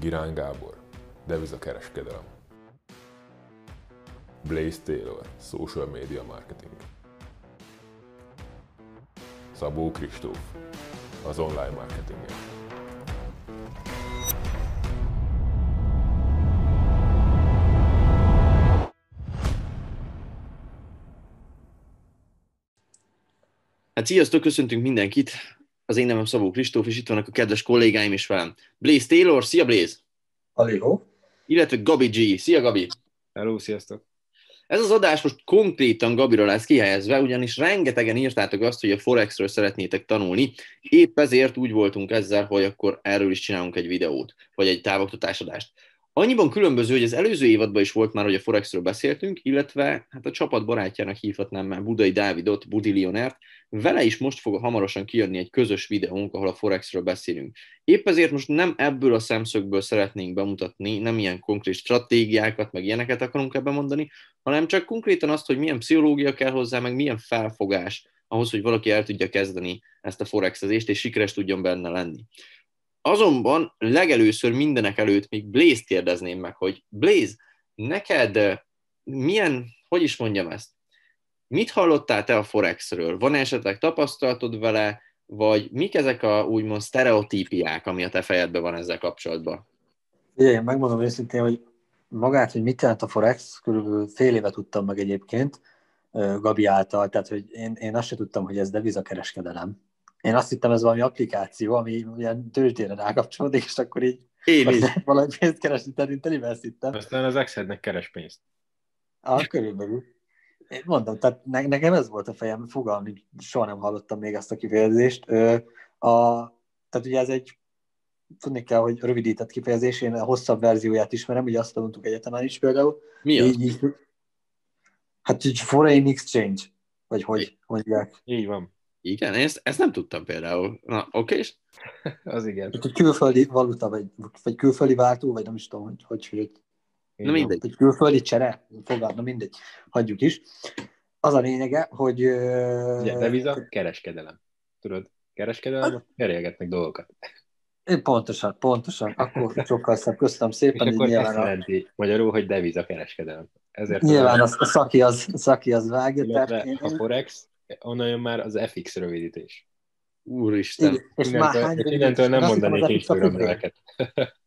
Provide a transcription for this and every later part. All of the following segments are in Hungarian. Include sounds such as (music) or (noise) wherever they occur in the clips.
Girán Gábor, devizakereskedelem. Blaze Taylor, social media marketing. Szabó Kristóf, az online marketingért. Hát sziasztok, köszöntünk mindenkit. Az én nevem Szabó Kristóf, és itt vannak a kedves kollégáim is velem. Blaze Taylor, szia Blaze! Haló. Illetve Gabi G. Szia Gabi! Hello, sziasztok! Ez az adás most konkrétan Gabira lesz kihelyezve, ugyanis rengetegen írtátok azt, hogy a Forexről szeretnétek tanulni. Épp ezért úgy voltunk ezzel, hogy akkor erről is csinálunk egy videót, vagy egy távoktatásadást. Annyiban különböző, hogy az előző évadban is volt már, hogy a Forexről beszéltünk, illetve hát a csapat barátjának hívhatnám már Budai Dávidot, Budi Lionert, vele is most fog hamarosan kijönni egy közös videónk, ahol a Forexről beszélünk. Épp ezért most nem ebből a szemszögből szeretnénk bemutatni, nem ilyen konkrét stratégiákat, meg ilyeneket akarunk ebben mondani, hanem csak konkrétan azt, hogy milyen pszichológia kell hozzá, meg milyen felfogás ahhoz, hogy valaki el tudja kezdeni ezt a forexezést, és sikeres tudjon benne lenni. Azonban legelőször mindenek előtt még Blaze-t kérdezném meg, hogy Blaze, neked milyen, hogy is mondjam ezt, mit hallottál te a Forexről? Van esetleg tapasztalatod vele, vagy mik ezek a úgymond sztereotípiák, ami a te fejedben van ezzel kapcsolatban? Igen, én megmondom őszintén, hogy magát, hogy mit jelent a Forex, körülbelül fél éve tudtam meg egyébként Gabi által, tehát hogy én, én azt sem tudtam, hogy ez devizakereskedelem én azt hittem, ez valami applikáció, ami ilyen tőzsdére rákapcsolódik, és akkor így én is. valami pénzt keresni, szerintem ezt hittem. Aztán az Exednek keres pénzt. Ah, körülbelül. Én mondom, tehát ne, nekem ez volt a fejem, fogalmi, soha nem hallottam még ezt a kifejezést. A, tehát ugye ez egy, tudni kell, hogy rövidített kifejezés, én a hosszabb verzióját ismerem, ugye azt tanultuk egyetemen is például. Mi az? Így, így, hát így foreign exchange, vagy hogy mondják. Így van. Igen, ezt, ezt nem tudtam például. Na, oké és? (laughs) Az igen. Egy külföldi valuta, vagy, vagy külföldi váltó, vagy nem is tudom, hogy hogy, hogy Na mindegy. Egy külföldi csere, fogalm, na mindegy, hagyjuk is. Az a lényege, hogy... Ugye, deviza, kereskedelem. Tudod, kereskedelem, cserélgetnek dolgokat. Én pontosan, pontosan. Akkor sokkal szebb. Köszönöm szépen. És akkor nyilván ezt jelenti a... magyarul, hogy deviza kereskedelem. Ezért nyilván az, a szaki az, a szaki az vágja. Tehát én, a Forex, onnan jön már az FX rövidítés. Úristen. Igen, és innentől, már innentől nem mondanék Instagram-neveket. (laughs)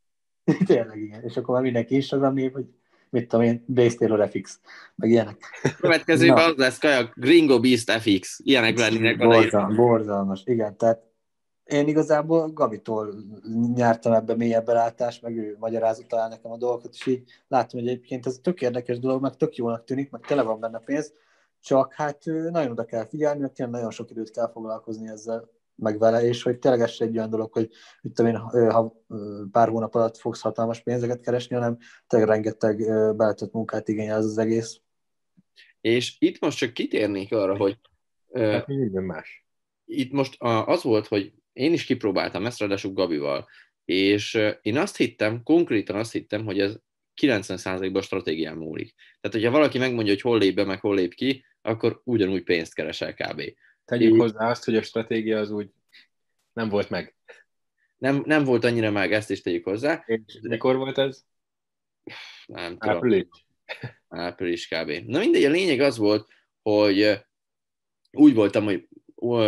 (laughs) Tényleg igen, és akkor már mindenki Instagram név, hogy mit tudom én, Base Taylor FX, meg ilyenek. Következőben az lesz kajak, Gringo Beast FX, ilyenek lennének a Borzalmas, borzalmas, igen, tehát én igazából Gabitól nyertem ebbe mélyebb belátást, meg ő magyarázott el nekem a dolgokat, és így látom, hogy egyébként ez tök érdekes dolog, meg tök jónak tűnik, meg tele van benne pénz, csak hát nagyon oda kell figyelni, mert tényleg nagyon sok időt kell foglalkozni ezzel meg vele, és hogy tényleg ez egy olyan dolog, hogy mit tudom én, ha pár hónap alatt fogsz hatalmas pénzeket keresni, hanem tényleg rengeteg beletett munkát igényel az, az egész. És itt most csak kitérnék arra, hogy hát minden más. Itt most az volt, hogy én is kipróbáltam ezt, ráadásul Gabival, és én azt hittem, konkrétan azt hittem, hogy ez 90%-ban stratégián múlik. Tehát, hogyha valaki megmondja, hogy hol lép be, meg hol lép ki, akkor ugyanúgy pénzt keresel kb. Tegyük hozzá azt, hogy a stratégia az úgy nem volt meg. Nem, nem volt annyira meg, ezt is tegyük hozzá. És mikor volt ez? Nem tudom. Április. Április kb. Na mindegy, a lényeg az volt, hogy úgy voltam, hogy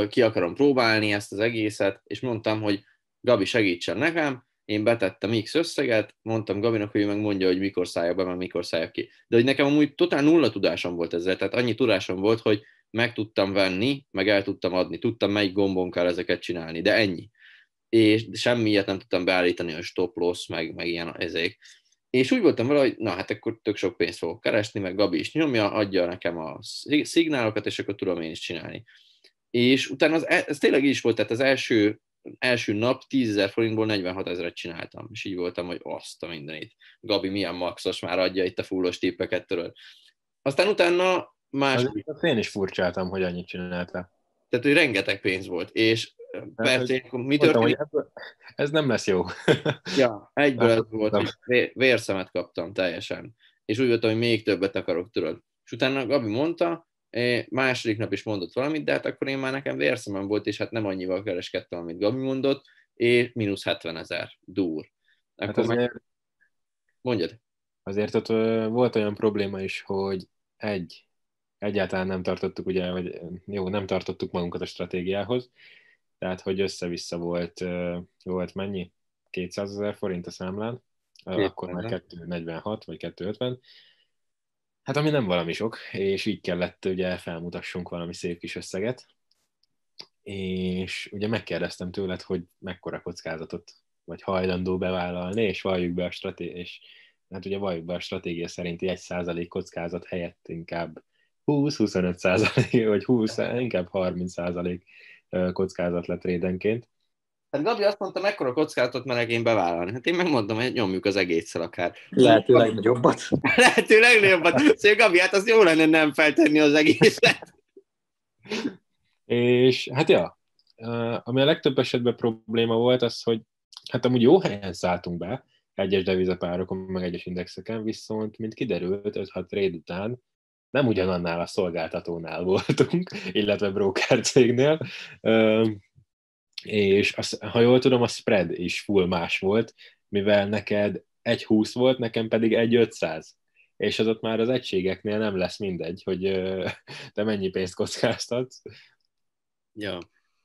ki akarom próbálni ezt az egészet, és mondtam, hogy Gabi segítsen nekem, én betettem X összeget, mondtam Gabinak, hogy ő meg mondja, hogy mikor szálljak be, meg mikor szálljak ki. De hogy nekem amúgy totál nulla tudásom volt ezzel, tehát annyi tudásom volt, hogy meg tudtam venni, meg el tudtam adni, tudtam melyik gombon kell ezeket csinálni, de ennyi. És semmiért nem tudtam beállítani a stop loss, meg, meg ilyen ezek. És úgy voltam vele, hogy na hát akkor tök sok pénzt fogok keresni, meg Gabi is nyomja, adja nekem a szignálokat, és akkor tudom én is csinálni. És utána az, ez tényleg is volt, tehát az első első nap 10 forintból 46 ezeret csináltam, és így voltam, hogy azt a mindenit. Gabi milyen maxos már adja itt a fullos tippeket töröd. Aztán utána más... Az, én is furcsáltam, hogy annyit csináltál. Tehát, hogy rengeteg pénz volt, és persze, mi történik? Mondtam, ez nem lesz jó. (laughs) ja, egyből ez volt, hogy vérszemet kaptam teljesen. És úgy voltam, hogy még többet akarok, tudod. És utána Gabi mondta, második nap is mondott valamit, de hát akkor én már nekem vérszemem volt, és hát nem annyival kereskedtem, amit Gabi mondott, és mínusz 70 ezer, dur. Hát Akkor meg... azért, Mondjad. azért ott volt olyan probléma is, hogy egy, egyáltalán nem tartottuk, ugye, vagy jó, nem tartottuk magunkat a stratégiához, tehát hogy össze-vissza volt, volt mennyi? 200 ezer forint a számlán, Ö, 200 akkor már ezer. 246 vagy 250. Hát ami nem valami sok, és így kellett ugye felmutassunk valami szép kis összeget, és ugye megkérdeztem tőled, hogy mekkora kockázatot vagy hajlandó bevállalni, és valljuk be a stratégia, és hát ugye valljuk be a stratégia szerinti 1% kockázat helyett inkább 20-25 százalék, vagy 20, inkább 30 százalék kockázat lett rédenként. Hát Gabi azt mondta, mekkora kockázatot merek én bevállalni. Hát én megmondom, hogy nyomjuk az egésszel akár. Lehető legnagyobbat. (laughs) Lehető legnagyobbat. Szóval Gabi, hát az jó lenne nem feltenni az egészet. És hát ja, ami a legtöbb esetben probléma volt, az, hogy hát amúgy jó helyen szálltunk be, egyes devizapárokon, meg egyes indexeken, viszont, mint kiderült, 5-6 trade után nem ugyanannál a szolgáltatónál voltunk, (laughs) illetve broker cégnél, és az, ha jól tudom, a spread is full más volt, mivel neked 1,20 volt, nekem pedig 1,500. És az ott már az egységeknél nem lesz mindegy, hogy te mennyi pénzt kockáztatsz. Ja,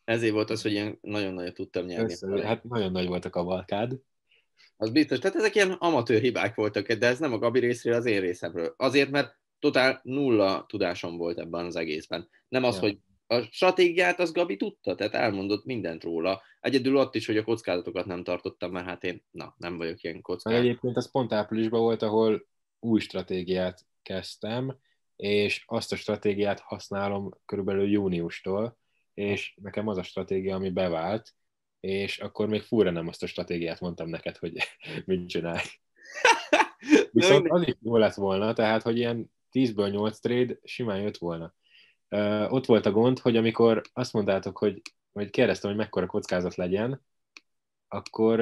ezért volt az, hogy ilyen nagyon nagyot tudtam nyerni. Össze, hát nagyon nagy volt a kavalkád. Az biztos. Tehát ezek ilyen amatőr hibák voltak, de ez nem a Gabi részéről, az én részemről. Azért, mert totál nulla tudásom volt ebben az egészben. Nem az, Ja. hogy a stratégiát az Gabi tudta, tehát elmondott mindent róla. Egyedül ott is, hogy a kockázatokat nem tartottam, mert hát én, na, nem vagyok ilyen Meg kockázat. egyébként az pont áprilisban volt, ahol új stratégiát kezdtem, és azt a stratégiát használom körülbelül júniustól, és nekem az a stratégia, ami bevált, és akkor még fúra nem azt a stratégiát mondtam neked, hogy (laughs) mit csinálj. (laughs) Viszont az is jó lett volna, tehát, hogy ilyen 10-ből 8 trade simán jött volna. Ott volt a gond, hogy amikor azt mondtátok, hogy, vagy kérdeztem, hogy mekkora kockázat legyen, akkor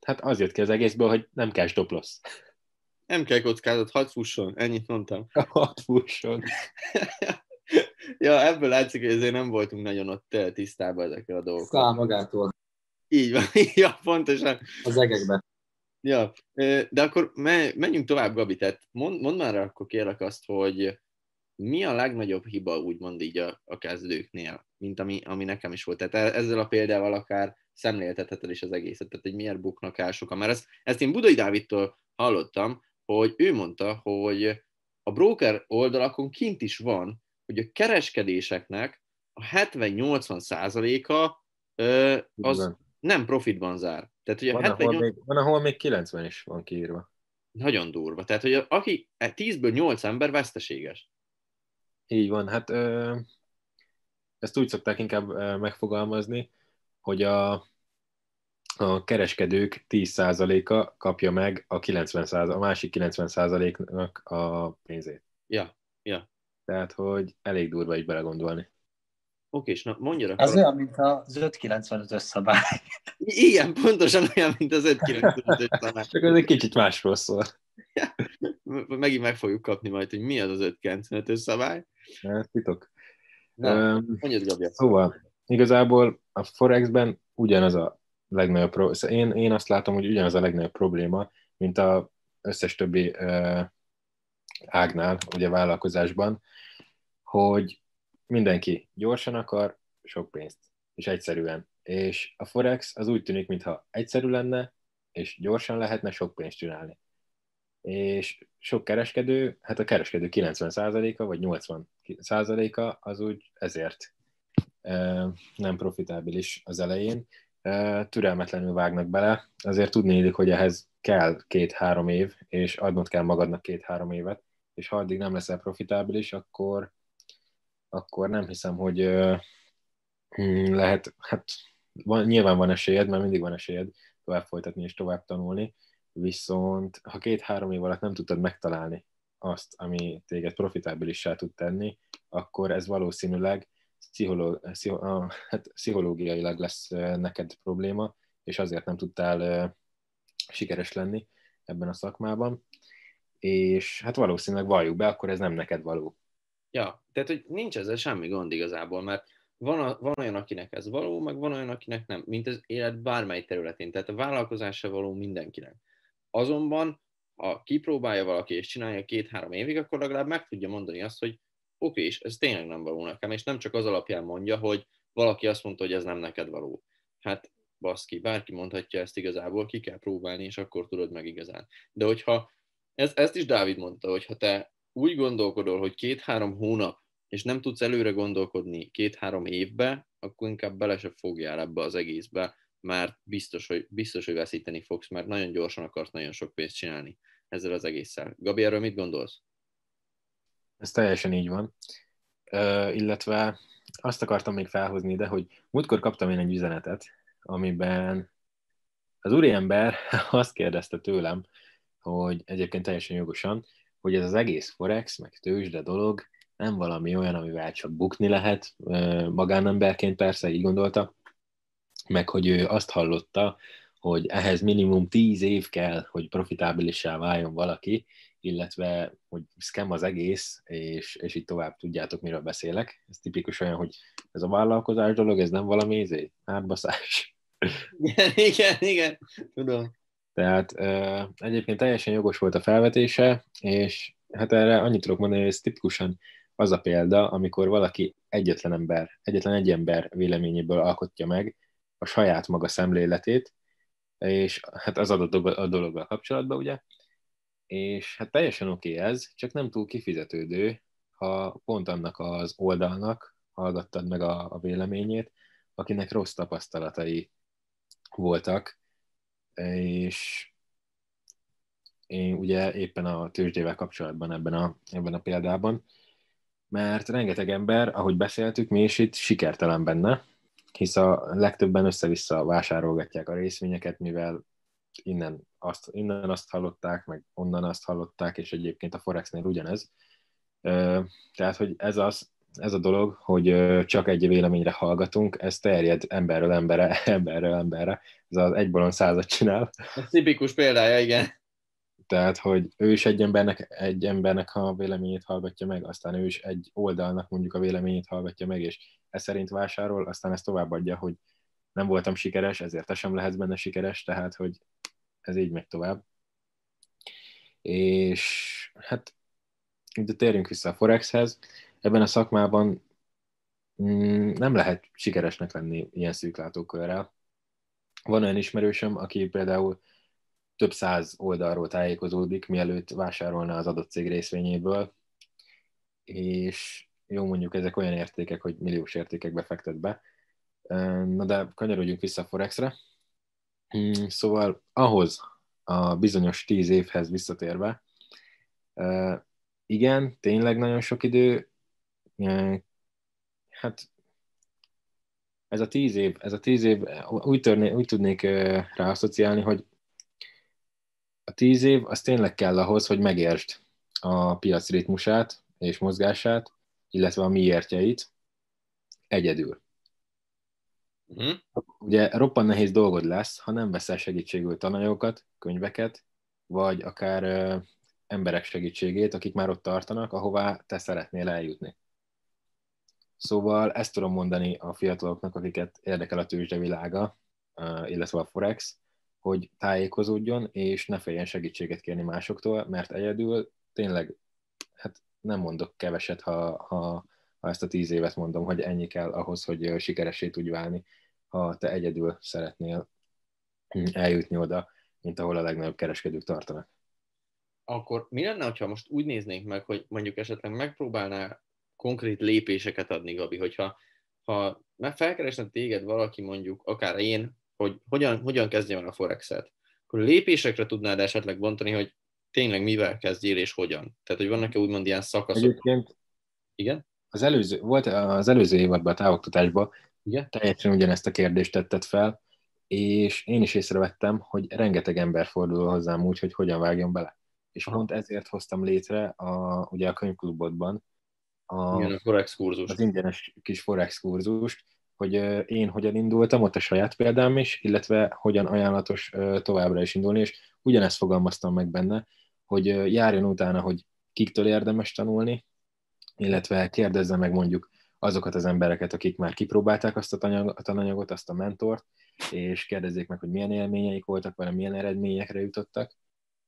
hát az jött ki az egészből, hogy nem kell stop loss. Nem kell kockázat, hadd fusson, ennyit mondtam. (laughs) Hat fusson. ja, ebből látszik, hogy azért nem voltunk nagyon ott tisztában ezekkel a dolgokkal. Száll magától Így van, (laughs) ja, pontosan. az egekbe. Ja, de akkor me- menjünk tovább, Gabi, tehát mond, mondd már akkor kérlek azt, hogy mi a legnagyobb hiba, úgymond így a, a kezdőknél, mint ami, ami nekem is volt. Tehát e- ezzel a példával akár szemléltetheted is az egészet, tehát hogy miért buknak el sokan. Mert ezt, ezt én Budai Dávidtól hallottam, hogy ő mondta, hogy a broker oldalakon kint is van, hogy a kereskedéseknek a 70-80 százaléka az Van, nem profitban zár. Tehát, hogy a van, 78 ahol még, van, ahol még 90 is van kiírva. nagyon durva. Tehát, hogy aki 10-ből 8 ember veszteséges. Így van, hát ö, ezt úgy szokták inkább ö, megfogalmazni, hogy a, a kereskedők 10%-a kapja meg a, 90% a másik 90%-nak a pénzét. Ja, ja. Tehát, hogy elég durva így belegondolni. Oké, és na mondja Ez akkor. olyan, mint az 595-ös szabály. Igen, pontosan olyan, mint az 5 szabály. Csak ez egy kicsit másról szól. (laughs) Megint meg fogjuk kapni majd, hogy mi az az 5 szabály. Ez titok. Na, mondjad, Gabi. Szóval, igazából a Forexben ugyanaz a legnagyobb probléma, szóval én, én azt látom, hogy ugyanaz a legnagyobb probléma, mint a összes többi uh, ágnál, ugye vállalkozásban, hogy mindenki gyorsan akar sok pénzt, és egyszerűen. És a Forex az úgy tűnik, mintha egyszerű lenne, és gyorsan lehetne sok pénzt csinálni. És sok kereskedő, hát a kereskedő 90%-a vagy 80%-a az úgy ezért nem profitábilis az elején, türelmetlenül vágnak bele, azért tudni illik, hogy ehhez kell két-három év, és adnod kell magadnak két-három évet, és ha addig nem leszel profitábilis, akkor, akkor nem hiszem, hogy ö, hm, lehet, hát van, nyilván van esélyed, mert mindig van esélyed tovább folytatni és tovább tanulni, viszont ha két-három év alatt nem tudtad megtalálni azt, ami téged profitábilissá tud tenni, akkor ez valószínűleg pszicholó, pszicho, ah, hát pszichológiailag lesz neked probléma, és azért nem tudtál sikeres lenni ebben a szakmában, és hát valószínűleg valljuk be, akkor ez nem neked való. Ja, tehát hogy nincs ezzel semmi gond igazából, mert van, a, van olyan, akinek ez való, meg van olyan, akinek nem, mint az élet bármely területén, tehát a vállalkozásra való mindenkinek. Azonban, ha kipróbálja valaki és csinálja két-három évig, akkor legalább meg tudja mondani azt, hogy oké, és ez tényleg nem való nekem, és nem csak az alapján mondja, hogy valaki azt mondta, hogy ez nem neked való. Hát baszki, bárki mondhatja ezt igazából, ki kell próbálni, és akkor tudod meg igazán. De hogyha, ez, ezt is Dávid mondta, hogy ha te úgy gondolkodol, hogy két-három hónap, és nem tudsz előre gondolkodni két-három évbe, akkor inkább bele se fogjál ebbe az egészbe, mert biztos, hogy, biztos, hogy veszíteni fogsz, mert nagyon gyorsan akarsz nagyon sok pénzt csinálni ezzel az egésszel. Gabi, erről mit gondolsz? Ez teljesen így van. Uh, illetve azt akartam még felhozni ide, hogy múltkor kaptam én egy üzenetet, amiben az úriember (laughs) azt kérdezte tőlem, hogy egyébként teljesen jogosan, hogy ez az egész Forex, meg tőzsde dolog nem valami olyan, amivel csak bukni lehet, magánemberként persze így gondolta, meg hogy ő azt hallotta, hogy ehhez minimum 10 év kell, hogy profitábilissá váljon valaki, illetve hogy scam az egész, és, és így tovább tudjátok, miről beszélek. Ez tipikus olyan, hogy ez a vállalkozás dolog, ez nem valami izé, átbaszás. Igen, igen, igen, tudom. Tehát egyébként teljesen jogos volt a felvetése, és hát erre annyit tudok mondani, hogy ez tipikusan az a példa, amikor valaki egyetlen ember, egyetlen egy ember véleményéből alkotja meg a saját maga szemléletét, és hát az adott a dologgal kapcsolatban, ugye, és hát teljesen oké okay ez, csak nem túl kifizetődő, ha pont annak az oldalnak hallgattad meg a, a véleményét, akinek rossz tapasztalatai voltak, és én ugye éppen a tőzsdével kapcsolatban ebben a, ebben a példában, mert rengeteg ember, ahogy beszéltük, mi is itt sikertelen benne, hisz a legtöbben össze-vissza vásárolgatják a részvényeket, mivel innen azt, innen azt hallották, meg onnan azt hallották, és egyébként a Forexnél ugyanez. Tehát, hogy ez, az, ez a dolog, hogy csak egy véleményre hallgatunk, ez terjed emberről emberre, (laughs) emberről emberre. Ez az egy balon százat csinál. Ez tipikus példája, igen. Tehát, hogy ő is egy embernek, egy embernek a véleményét hallgatja meg, aztán ő is egy oldalnak mondjuk a véleményét hallgatja meg, és ez szerint vásárol, aztán ezt továbbadja, hogy nem voltam sikeres, ezért te sem lehetsz benne sikeres, tehát, hogy ez így megy tovább. És hát, de térjünk vissza a Forexhez. Ebben a szakmában mm, nem lehet sikeresnek lenni ilyen szűklátókörrel. Van olyan ismerősöm, aki például több száz oldalról tájékozódik, mielőtt vásárolna az adott cég részvényéből, és jó, mondjuk ezek olyan értékek, hogy milliós értékekbe fektet be. Na de kanyarodjunk vissza a Forexre. Hmm, szóval ahhoz a bizonyos tíz évhez visszatérve, igen, tényleg nagyon sok idő, hát ez a tíz év, ez a tíz év, úgy, törné, úgy tudnék rá asszociálni, hogy a tíz év az tényleg kell ahhoz, hogy megértsd a piac ritmusát és mozgását, illetve a miértjeit egyedül. Mm. Ugye roppan nehéz dolgod lesz, ha nem veszel segítségül tananyagokat, könyveket, vagy akár ö, emberek segítségét, akik már ott tartanak, ahová te szeretnél eljutni. Szóval ezt tudom mondani a fiataloknak, akiket érdekel a tőzsde világa, illetve a Forex, hogy tájékozódjon, és ne féljen segítséget kérni másoktól, mert egyedül tényleg, hát nem mondok keveset, ha, ha, ha ezt a tíz évet mondom, hogy ennyi kell ahhoz, hogy sikeresé tudj válni, ha te egyedül szeretnél eljutni oda, mint ahol a legnagyobb kereskedők tartanak. Akkor mi lenne, ha most úgy néznénk meg, hogy mondjuk esetleg megpróbálná konkrét lépéseket adni, Gabi, hogyha ha felkeresne téged valaki, mondjuk akár én, hogy hogyan, hogyan kezdjem el a Forex-et, akkor lépésekre tudnád esetleg bontani, hogy tényleg mivel kezdjél és hogyan? Tehát, hogy vannak-e úgymond ilyen szakaszok? Egyébként Igen? Az előző, volt az előző évadban a távoktatásban, Igen? teljesen ugyanezt a kérdést tetted fel, és én is észrevettem, hogy rengeteg ember fordul hozzám úgy, hogy hogyan vágjon bele. És pont ezért hoztam létre a, ugye a könyvklubodban a, Igen, a Forex kurzus. az ingyenes kis Forex kurzust, hogy én hogyan indultam, ott a saját példám is, illetve hogyan ajánlatos továbbra is indulni, és ugyanezt fogalmaztam meg benne, hogy járjon utána, hogy kiktől érdemes tanulni, illetve kérdezze meg mondjuk azokat az embereket, akik már kipróbálták azt a tananyag, a tananyagot, azt a mentort, és kérdezzék meg, hogy milyen élményeik voltak vele, milyen eredményekre jutottak,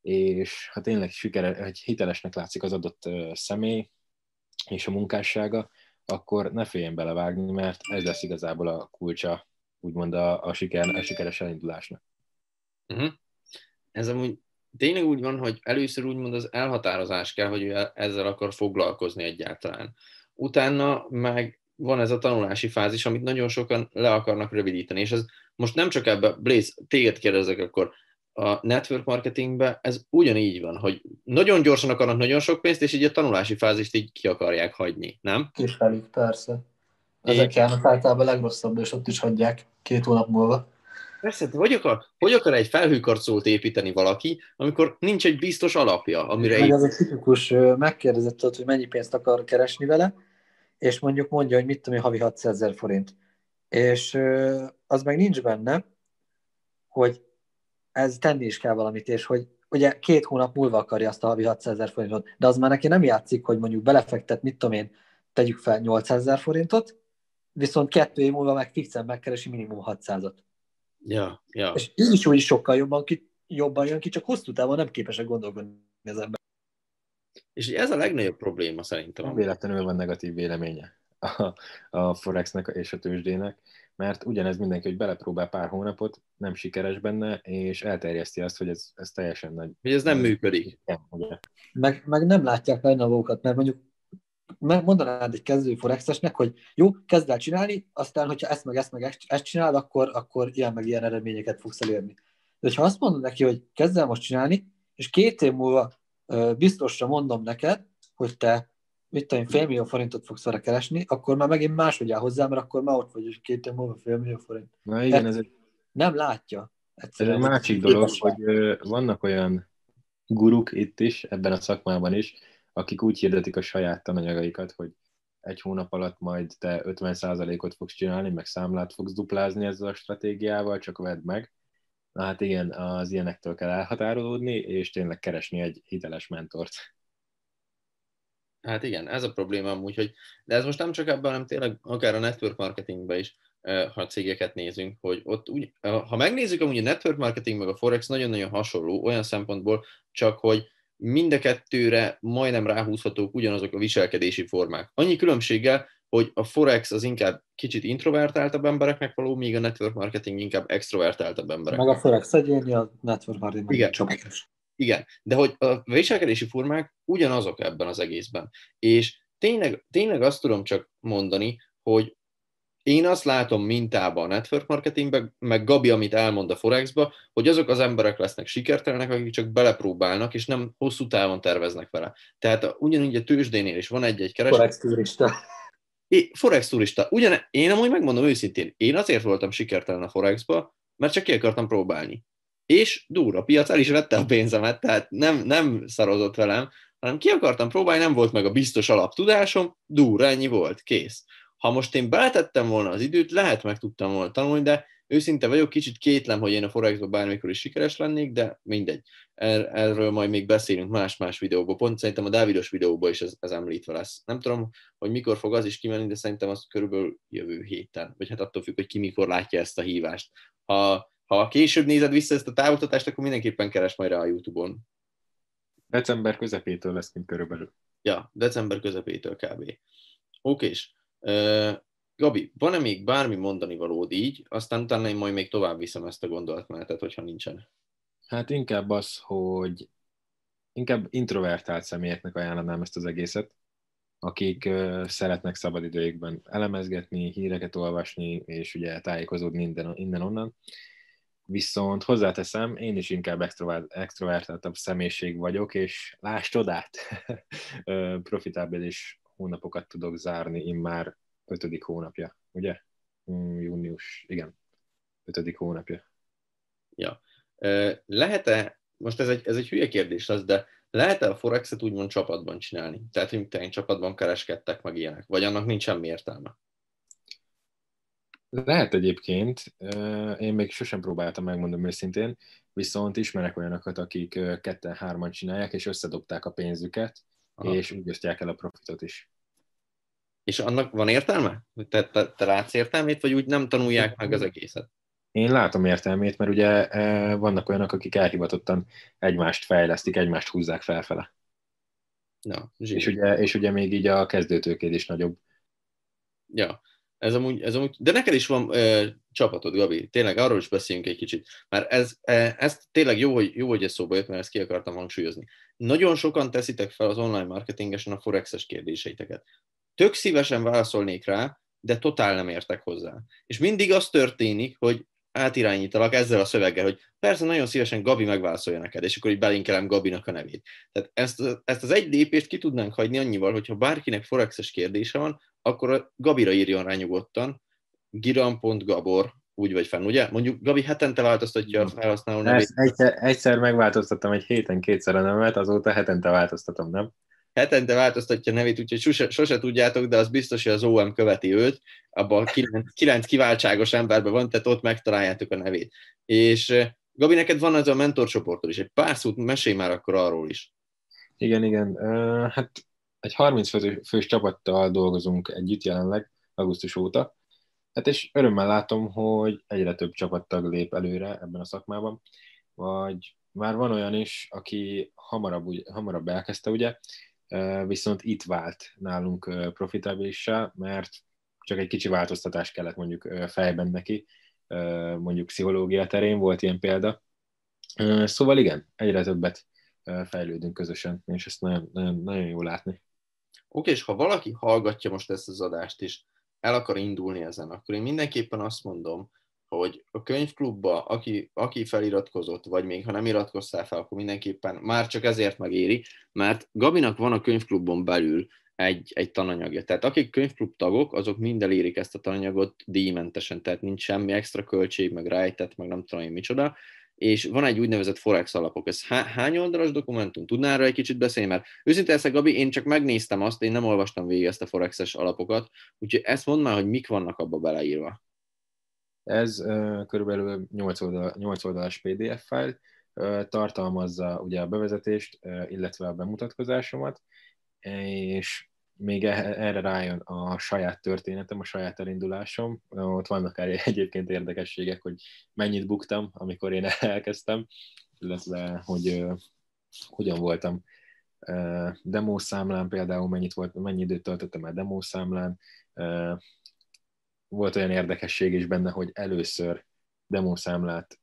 és ha tényleg sikere, hogy hitelesnek látszik az adott személy és a munkássága, akkor ne féljen belevágni, mert ez lesz igazából a kulcsa, úgymond a, a, siker, a sikeres elindulásnak. Uh-huh. Ez amúgy tényleg úgy van, hogy először úgymond az elhatározás kell, hogy ő ezzel akar foglalkozni egyáltalán. Utána meg van ez a tanulási fázis, amit nagyon sokan le akarnak rövidíteni, és ez most nem csak ebbe, Blaze, téged kérdezek akkor, a network marketingben ez ugyanígy van, hogy nagyon gyorsan akarnak nagyon sok pénzt, és így a tanulási fázist így ki akarják hagyni, nem? Kisfelik, persze. Ezek járnak általában a legrosszabb, és ott is hagyják két hónap múlva. Persze, de hogy akar, hogy akar egy felhőkarcolót építeni valaki, amikor nincs egy biztos alapja, amire... Meg az egy tipikus, megkérdezett hogy mennyi pénzt akar keresni vele, és mondjuk mondja, hogy mit tudom, havi 600 ezer forint. És az meg nincs benne, hogy ez tenni is kell valamit, és hogy ugye két hónap múlva akarja azt a havi 600 ezer forintot, de az már neki nem játszik, hogy mondjuk belefektet, mit tudom én, tegyük fel 800 ezer forintot, viszont kettő év múlva meg fixen megkeresi minimum 600-at. Ja, ja. És így is úgy is sokkal jobban, ki, jobban jön ki, csak hosszú távon nem képesek gondolkodni az ember. És ez a legnagyobb probléma szerintem. Nem véletlenül van negatív véleménye a, a Forexnek és a tőzsdének, mert ugyanez mindenki, hogy belepróbál pár hónapot, nem sikeres benne, és elterjeszti azt, hogy ez, ez teljesen nagy. Hogy ez nem működik. Meg, meg nem látják a innovókat, mert mondjuk mondanád egy kezdő forexesnek, hogy jó, kezd el csinálni, aztán, hogyha ezt meg ezt meg ezt csinálod, akkor, akkor ilyen meg ilyen eredményeket fogsz elérni. De ha azt mondod neki, hogy kezd el most csinálni, és két év múlva biztosra mondom neked, hogy te mit tudom, félmillió forintot fogsz vele keresni, akkor már megint máshogy áll hozzá, mert akkor már ott vagy, és két év múlva félmillió forint. Na igen, ez egy... Nem látja. Egyszerűen ez egy másik dolog, hogy vannak olyan guruk itt is, ebben a szakmában is, akik úgy hirdetik a saját tananyagaikat, hogy egy hónap alatt majd te 50%-ot fogsz csinálni, meg számlát fogsz duplázni ezzel a stratégiával, csak vedd meg. Na hát igen, az ilyenektől kell elhatárolódni, és tényleg keresni egy hiteles mentort. Hát igen, ez a probléma amúgy, hogy, de ez most nem csak ebben, hanem tényleg akár a network marketingben is, ha cégeket nézünk, hogy ott úgy, ha megnézzük amúgy a network marketing meg a forex nagyon-nagyon hasonló, olyan szempontból csak, hogy mind a kettőre majdnem ráhúzhatók ugyanazok a viselkedési formák. Annyi különbséggel, hogy a Forex az inkább kicsit introvertáltabb embereknek való, míg a network marketing inkább extrovertáltabb emberek. Meg a Forex egyéni, a network marketing Igen. csoportos. Igen, de hogy a viselkedési formák ugyanazok ebben az egészben. És tényleg, tényleg azt tudom csak mondani, hogy én azt látom mintában a network marketingben, meg Gabi, amit elmond a Forexba, hogy azok az emberek lesznek sikertelenek, akik csak belepróbálnak, és nem hosszú távon terveznek vele. Tehát ugyanúgy a tőzsdénél is van egy-egy kereső. Forex turista. É, Forex turista. Ugyan, én amúgy megmondom őszintén, én azért voltam sikertelen a Forexba, mert csak ki akartam próbálni. És durva, piac el is vette a pénzemet, tehát nem, nem szarozott velem, hanem ki akartam próbálni, nem volt meg a biztos alaptudásom, durva, ennyi volt, kész. Ha most én beletettem volna az időt, lehet meg tudtam volna tanulni, de őszinte vagyok, kicsit kétlem, hogy én a Forexban bármikor is sikeres lennék, de mindegy. Er, erről majd még beszélünk más-más videóban. Pont szerintem a Dávidos videóban is ez, ez említve lesz. Nem tudom, hogy mikor fog az is kimenni, de szerintem az körülbelül jövő héten. Vagy hát attól függ, hogy ki mikor látja ezt a hívást. Ha, ha később nézed vissza ezt a távoktatást, akkor mindenképpen keres majd rá a YouTube-on. December közepétől lesz mint körülbelül. Ja, december közepétől kb. Oké, Gabi, van-e még bármi mondani valód így, aztán utána én majd még tovább viszem ezt a gondolatmenetet, hogyha nincsen. Hát inkább az, hogy inkább introvertált személyeknek ajánlanám ezt az egészet, akik uh, szeretnek szabadidőjükben elemezgetni, híreket olvasni, és ugye tájékozódni innen, innen onnan. Viszont hozzáteszem, én is inkább extrovertáltabb személyiség vagyok, és láss csodát, (laughs) profitábilis hónapokat tudok zárni immár ötödik hónapja, ugye? Mm, június, igen, ötödik hónapja. Ja. Lehet-e, most ez egy, ez egy hülye kérdés az, de lehet-e a Forexet úgymond csapatban csinálni? Tehát, hogy te csapatban kereskedtek, meg ilyenek? Vagy annak nincs semmi értelme? Lehet egyébként, én még sosem próbáltam, megmondom őszintén, viszont ismerek olyanokat, akik ketten-hárman csinálják, és összedobták a pénzüket, Aha. és úgy osztják el a profitot is. És annak van értelme? Te, te, te látsz értelmét, vagy úgy nem tanulják meg az egészet? Én látom értelmét, mert ugye vannak olyanok, akik elhivatottan egymást fejlesztik, egymást húzzák felfele. Ja, és, ugye, és ugye még így a kezdőtőkéd is nagyobb. Ja, ez amúgy, ez amúgy, de neked is van ö, csapatod, Gabi, tényleg arról is beszéljünk egy kicsit, mert ez, ez tényleg jó, hogy, jó, hogy ez szóba jött, mert ezt ki akartam hangsúlyozni. Nagyon sokan teszitek fel az online marketingesen a forexes kérdéseiteket. Tök szívesen válaszolnék rá, de totál nem értek hozzá. És mindig az történik, hogy átirányítalak ezzel a szöveggel, hogy persze nagyon szívesen Gabi megválaszolja neked, és akkor így belinkelem Gabinak a nevét. Tehát ezt, ezt az egy lépést ki tudnánk hagyni annyival, hogyha bárkinek forexes kérdése van, akkor a Gabira írjon rá nyugodtan, giram.gabor, úgy vagy fenn, ugye? Mondjuk Gabi hetente változtatja a felhasználó nevét. Egyszer, egyszer megváltoztattam egy héten kétszer a nevemet, azóta hetente változtatom, nem? hetente változtatja a nevét, úgyhogy sose, sose tudjátok, de az biztos, hogy az OM követi őt, abban a kilenc, kilenc kiváltságos emberben van, tehát ott megtaláljátok a nevét. És Gabi, neked van az a mentorcsoportod is, egy pár szót mesélj már akkor arról is. Igen, igen. Uh, hát egy 30 fős csapattal dolgozunk együtt jelenleg, augusztus óta. Hát és örömmel látom, hogy egyre több csapattag lép előre ebben a szakmában, vagy már van olyan is, aki hamarabb, hamarabb elkezdte, ugye, viszont itt vált nálunk profitabilissá, mert csak egy kicsi változtatás kellett mondjuk fejben neki, mondjuk pszichológia terén volt ilyen példa. Szóval igen, egyre többet fejlődünk közösen, és ezt nagyon, nagyon, nagyon jó látni. Oké, és ha valaki hallgatja most ezt az adást, és el akar indulni ezen, akkor én mindenképpen azt mondom, hogy a könyvklubba, aki, aki feliratkozott, vagy még ha nem iratkoztál fel, akkor mindenképpen már csak ezért megéri, mert Gabinak van a könyvklubon belül egy, egy tananyagja. Tehát akik könyvklub tagok, azok mind elérik ezt a tananyagot díjmentesen, tehát nincs semmi extra költség, meg rájtett, meg nem tudom én micsoda, és van egy úgynevezett Forex alapok. Ez hány oldalas dokumentum? Tudnál erről egy kicsit beszélni? Mert őszintén ezt, Gabi, én csak megnéztem azt, én nem olvastam végig ezt a Forexes alapokat, úgyhogy ezt mondd már, hogy mik vannak abba beleírva. Ez uh, körülbelül 8, oldal, 8 oldalas PDF fájl, uh, tartalmazza ugye a bevezetést, uh, illetve a bemutatkozásomat, és még e-, erre rájön a saját történetem, a saját elindulásom. Ott vannak egyébként érdekességek, hogy mennyit buktam, amikor én (laughs) elkezdtem, illetve hogy uh, hogyan voltam demószámlán például, mennyit volt, mennyi időt töltöttem el demószámlán, volt olyan érdekesség is benne, hogy először demószámlát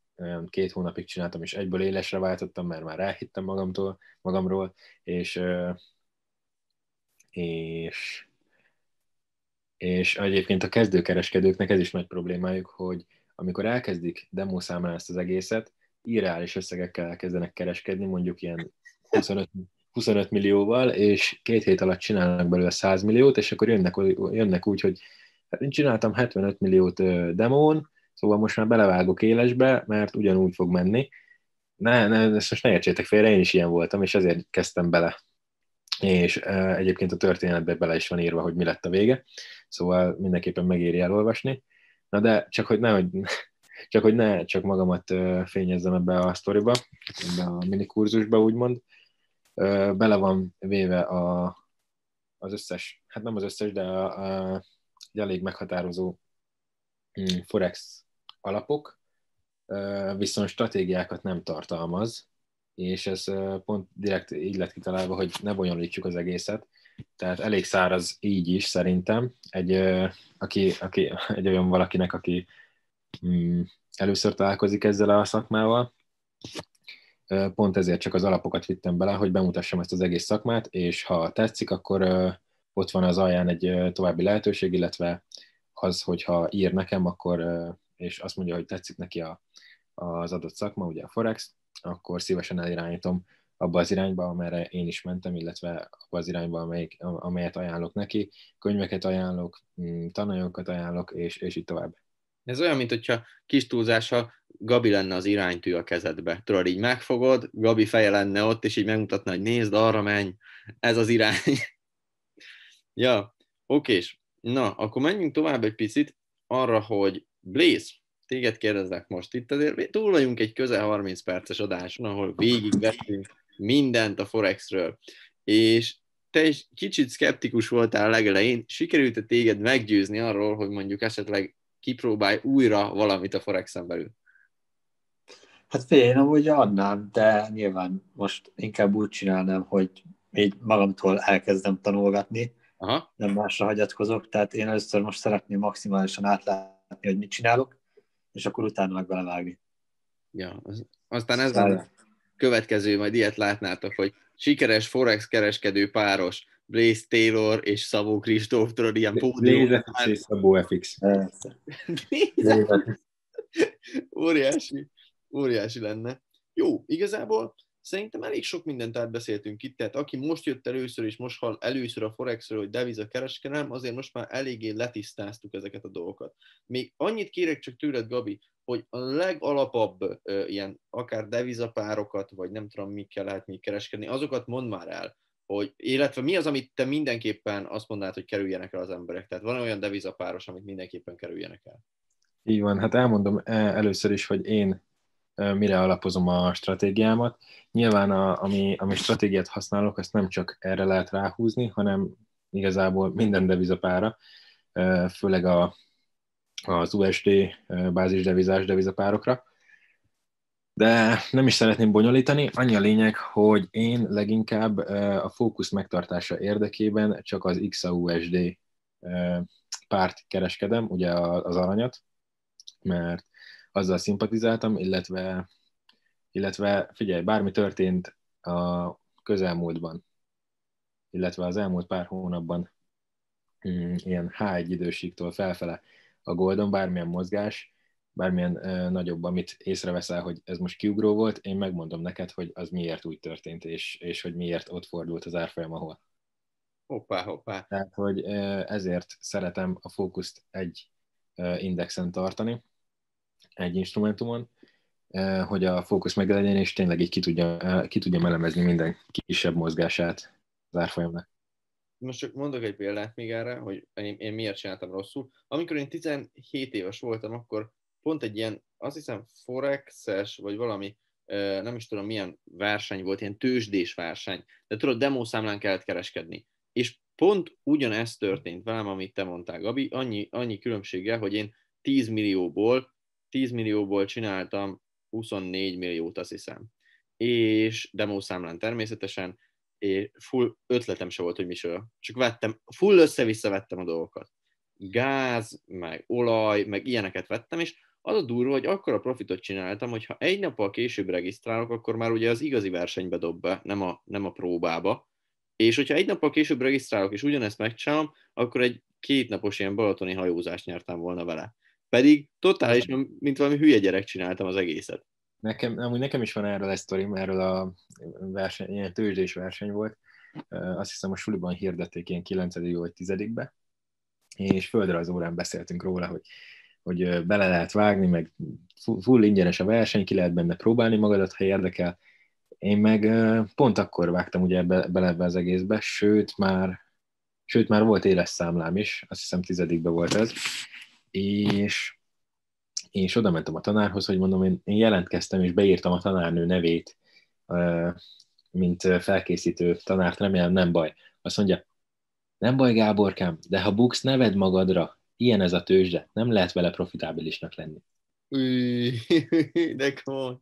két hónapig csináltam, és egyből élesre váltottam, mert már elhittem magamtól, magamról, és, és, és egyébként a kezdőkereskedőknek ez is nagy problémájuk, hogy amikor elkezdik demószámlán ezt az egészet, irreális összegekkel elkezdenek kereskedni, mondjuk ilyen 25, 25 millióval, és két hét alatt csinálnak belőle 100 milliót, és akkor jönnek, jönnek úgy, hogy Hát én csináltam 75 milliót demón, szóval most már belevágok élesbe, mert ugyanúgy fog menni. Ne, ne, ezt most ne értsétek félre, én is ilyen voltam, és ezért kezdtem bele. És egyébként a történetben bele is van írva, hogy mi lett a vége, szóval mindenképpen megéri elolvasni. Na de csak hogy ne, hogy, (laughs) csak hogy ne csak magamat fényezzem ebbe a sztoriba, ebbe a minikurzusba úgymond. Bele van véve a, az összes, hát nem az összes, de a, a egy elég meghatározó mm, forex alapok, viszont stratégiákat nem tartalmaz, és ez pont direkt így lett kitalálva, hogy ne bonyolítsuk az egészet. Tehát elég száraz így is szerintem, egy, aki, aki, egy olyan valakinek, aki mm, először találkozik ezzel a szakmával. Pont ezért csak az alapokat vittem bele, hogy bemutassam ezt az egész szakmát, és ha tetszik, akkor ott van az alján egy további lehetőség, illetve az, hogyha ír nekem, akkor, és azt mondja, hogy tetszik neki a, az adott szakma, ugye a Forex, akkor szívesen elirányítom abba az irányba, amerre én is mentem, illetve abba az irányba, amelyik, amelyet ajánlok neki. Könyveket ajánlok, mm, tananyagokat ajánlok, és, és így tovább. Ez olyan, mint hogyha kis túlzása Gabi lenne az iránytű a kezedbe. Tudod, így megfogod, Gabi feje lenne ott, és így megmutatna, hogy nézd, arra menj, ez az irány. (laughs) Ja, okés. Na, akkor menjünk tovább egy picit arra, hogy Blaze, téged kérdezek most. Itt azért túl vagyunk egy közel 30 perces adáson, ahol végigvettünk mindent a Forexről. És te is kicsit szkeptikus voltál a legelején, sikerült téged meggyőzni arról, hogy mondjuk esetleg kipróbálj újra valamit a Forexen belül? Hát figyelj, én amúgy adnám, de nyilván most inkább úgy csinálnám, hogy így magamtól elkezdem tanulgatni, Aha. nem másra hagyatkozok, tehát én először most szeretném maximálisan átlátni, hogy mit csinálok, és akkor utána meg belevágni. Ja, az, aztán ez Szóval- a következő, majd ilyet látnátok, hogy sikeres Forex kereskedő páros, Blaze Taylor és Szabó Kristóf, tudod, ilyen pódium. Lézefix és Szabó FX. Óriási, óriási lenne. Jó, igazából szerintem elég sok mindent átbeszéltünk itt, tehát aki most jött először, és most hall először a Forexről, hogy deviza kereskedelem, azért most már eléggé letisztáztuk ezeket a dolgokat. Még annyit kérek csak tőled, Gabi, hogy a legalapabb ö, ilyen akár devizapárokat, vagy nem tudom, mikkel lehet még kereskedni, azokat mondd már el, hogy, illetve mi az, amit te mindenképpen azt mondanád, hogy kerüljenek el az emberek. Tehát van olyan devizapáros, amit mindenképpen kerüljenek el. Így van, hát elmondom eh, először is, hogy én mire alapozom a stratégiámat. Nyilván, a, ami, ami stratégiát használok, azt nem csak erre lehet ráhúzni, hanem igazából minden devizapára, főleg a, az USD bázisdevizás devizapárokra. De nem is szeretném bonyolítani, annyi a lényeg, hogy én leginkább a fókusz megtartása érdekében csak az XAUSD párt kereskedem, ugye az aranyat, mert azzal szimpatizáltam, illetve, illetve figyelj, bármi történt a közelmúltban, illetve az elmúlt pár hónapban mm, ilyen H1 idősíktól felfele a Goldon bármilyen mozgás, bármilyen ö, nagyobb, amit észreveszel, hogy ez most kiugró volt, én megmondom neked, hogy az miért úgy történt, és, és hogy miért ott fordult az árfolyam, ahol. Hoppá, hoppá. Tehát, hogy ezért szeretem a fókuszt egy indexen tartani, egy instrumentumon, hogy a fókusz meglegyen, és tényleg így ki tudja, ki tudja elemezni minden kisebb mozgását az árfolyamnak. most csak mondok egy példát még erre, hogy én, én miért csináltam rosszul. Amikor én 17 éves voltam, akkor pont egy ilyen, azt hiszem Forex-es, vagy valami, nem is tudom milyen verseny volt, ilyen tőzsdés verseny, de tudod, demószámlán kellett kereskedni. És pont ugyanezt történt velem, amit te mondtál, Gabi, annyi, annyi különbséggel, hogy én 10 millióból, 10 millióból csináltam 24 milliót, azt hiszem. És demószámlán természetesen, és full ötletem se volt, hogy micsoda. Csak vettem, full össze-vissza vettem a dolgokat. Gáz, meg olaj, meg ilyeneket vettem, és az a durva, hogy akkor a profitot csináltam, hogy ha egy nappal később regisztrálok, akkor már ugye az igazi versenybe dob be, nem a, nem a próbába. És hogyha egy nappal később regisztrálok, és ugyanezt megcsinálom, akkor egy kétnapos ilyen balatoni hajózást nyertem volna vele. Pedig totális, mint valami hülye gyerek csináltam az egészet. Nekem, amúgy nekem is van erről egy sztorim, erről a verseny, ilyen tőzsdés verseny volt. Azt hiszem a suliban hirdették ilyen 9. vagy 10 be és földrajzórán beszéltünk róla, hogy, hogy bele lehet vágni, meg fu- full ingyenes a verseny, ki lehet benne próbálni magadat, ha érdekel. Én meg pont akkor vágtam ugye ebbe, bele ebbe az egészbe, sőt már, sőt már volt éles számlám is, azt hiszem tizedikbe volt ez, és és oda mentem a tanárhoz, hogy mondom, én, én jelentkeztem, és beírtam a tanárnő nevét, mint felkészítő tanárt, remélem nem baj. Azt mondja, nem baj Gáborkám, de ha buksz, neved magadra, ilyen ez a tőzsde, nem lehet vele profitábilisnak lenni. Új, (laughs) de komoly.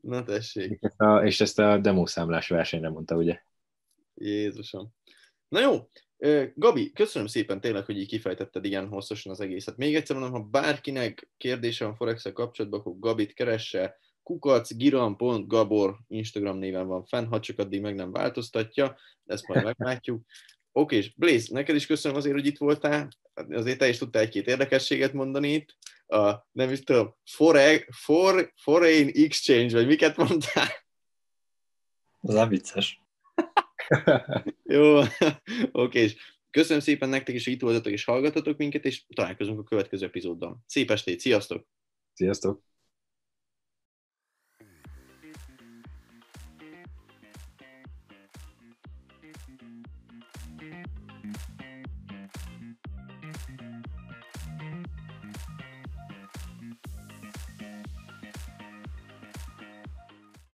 Na tessék. És ezt a, és ezt a demószámlás versenyre mondta, ugye? Jézusom. Na jó, Gabi, köszönöm szépen tényleg, hogy így kifejtetted ilyen hosszasan az egészet. Még egyszer mondom, ha bárkinek kérdése van forex kapcsolatban, akkor Gabit keresse, kukacgiram.gabor Instagram néven van fenn, ha csak addig meg nem változtatja, ezt majd meglátjuk. (laughs) Oké, és Blaze, neked is köszönöm azért, hogy itt voltál. Azért te is tudtál egy-két érdekességet mondani itt. A, nem is tudom, foreign, for, foreign exchange, vagy miket mondtál? Az nem vicces. (laughs) Jó, (laughs) oké, és köszönöm szépen nektek is, hogy itt voltatok és hallgatotok minket, és találkozunk a következő epizódban. Szép estét, sziasztok! Sziasztok!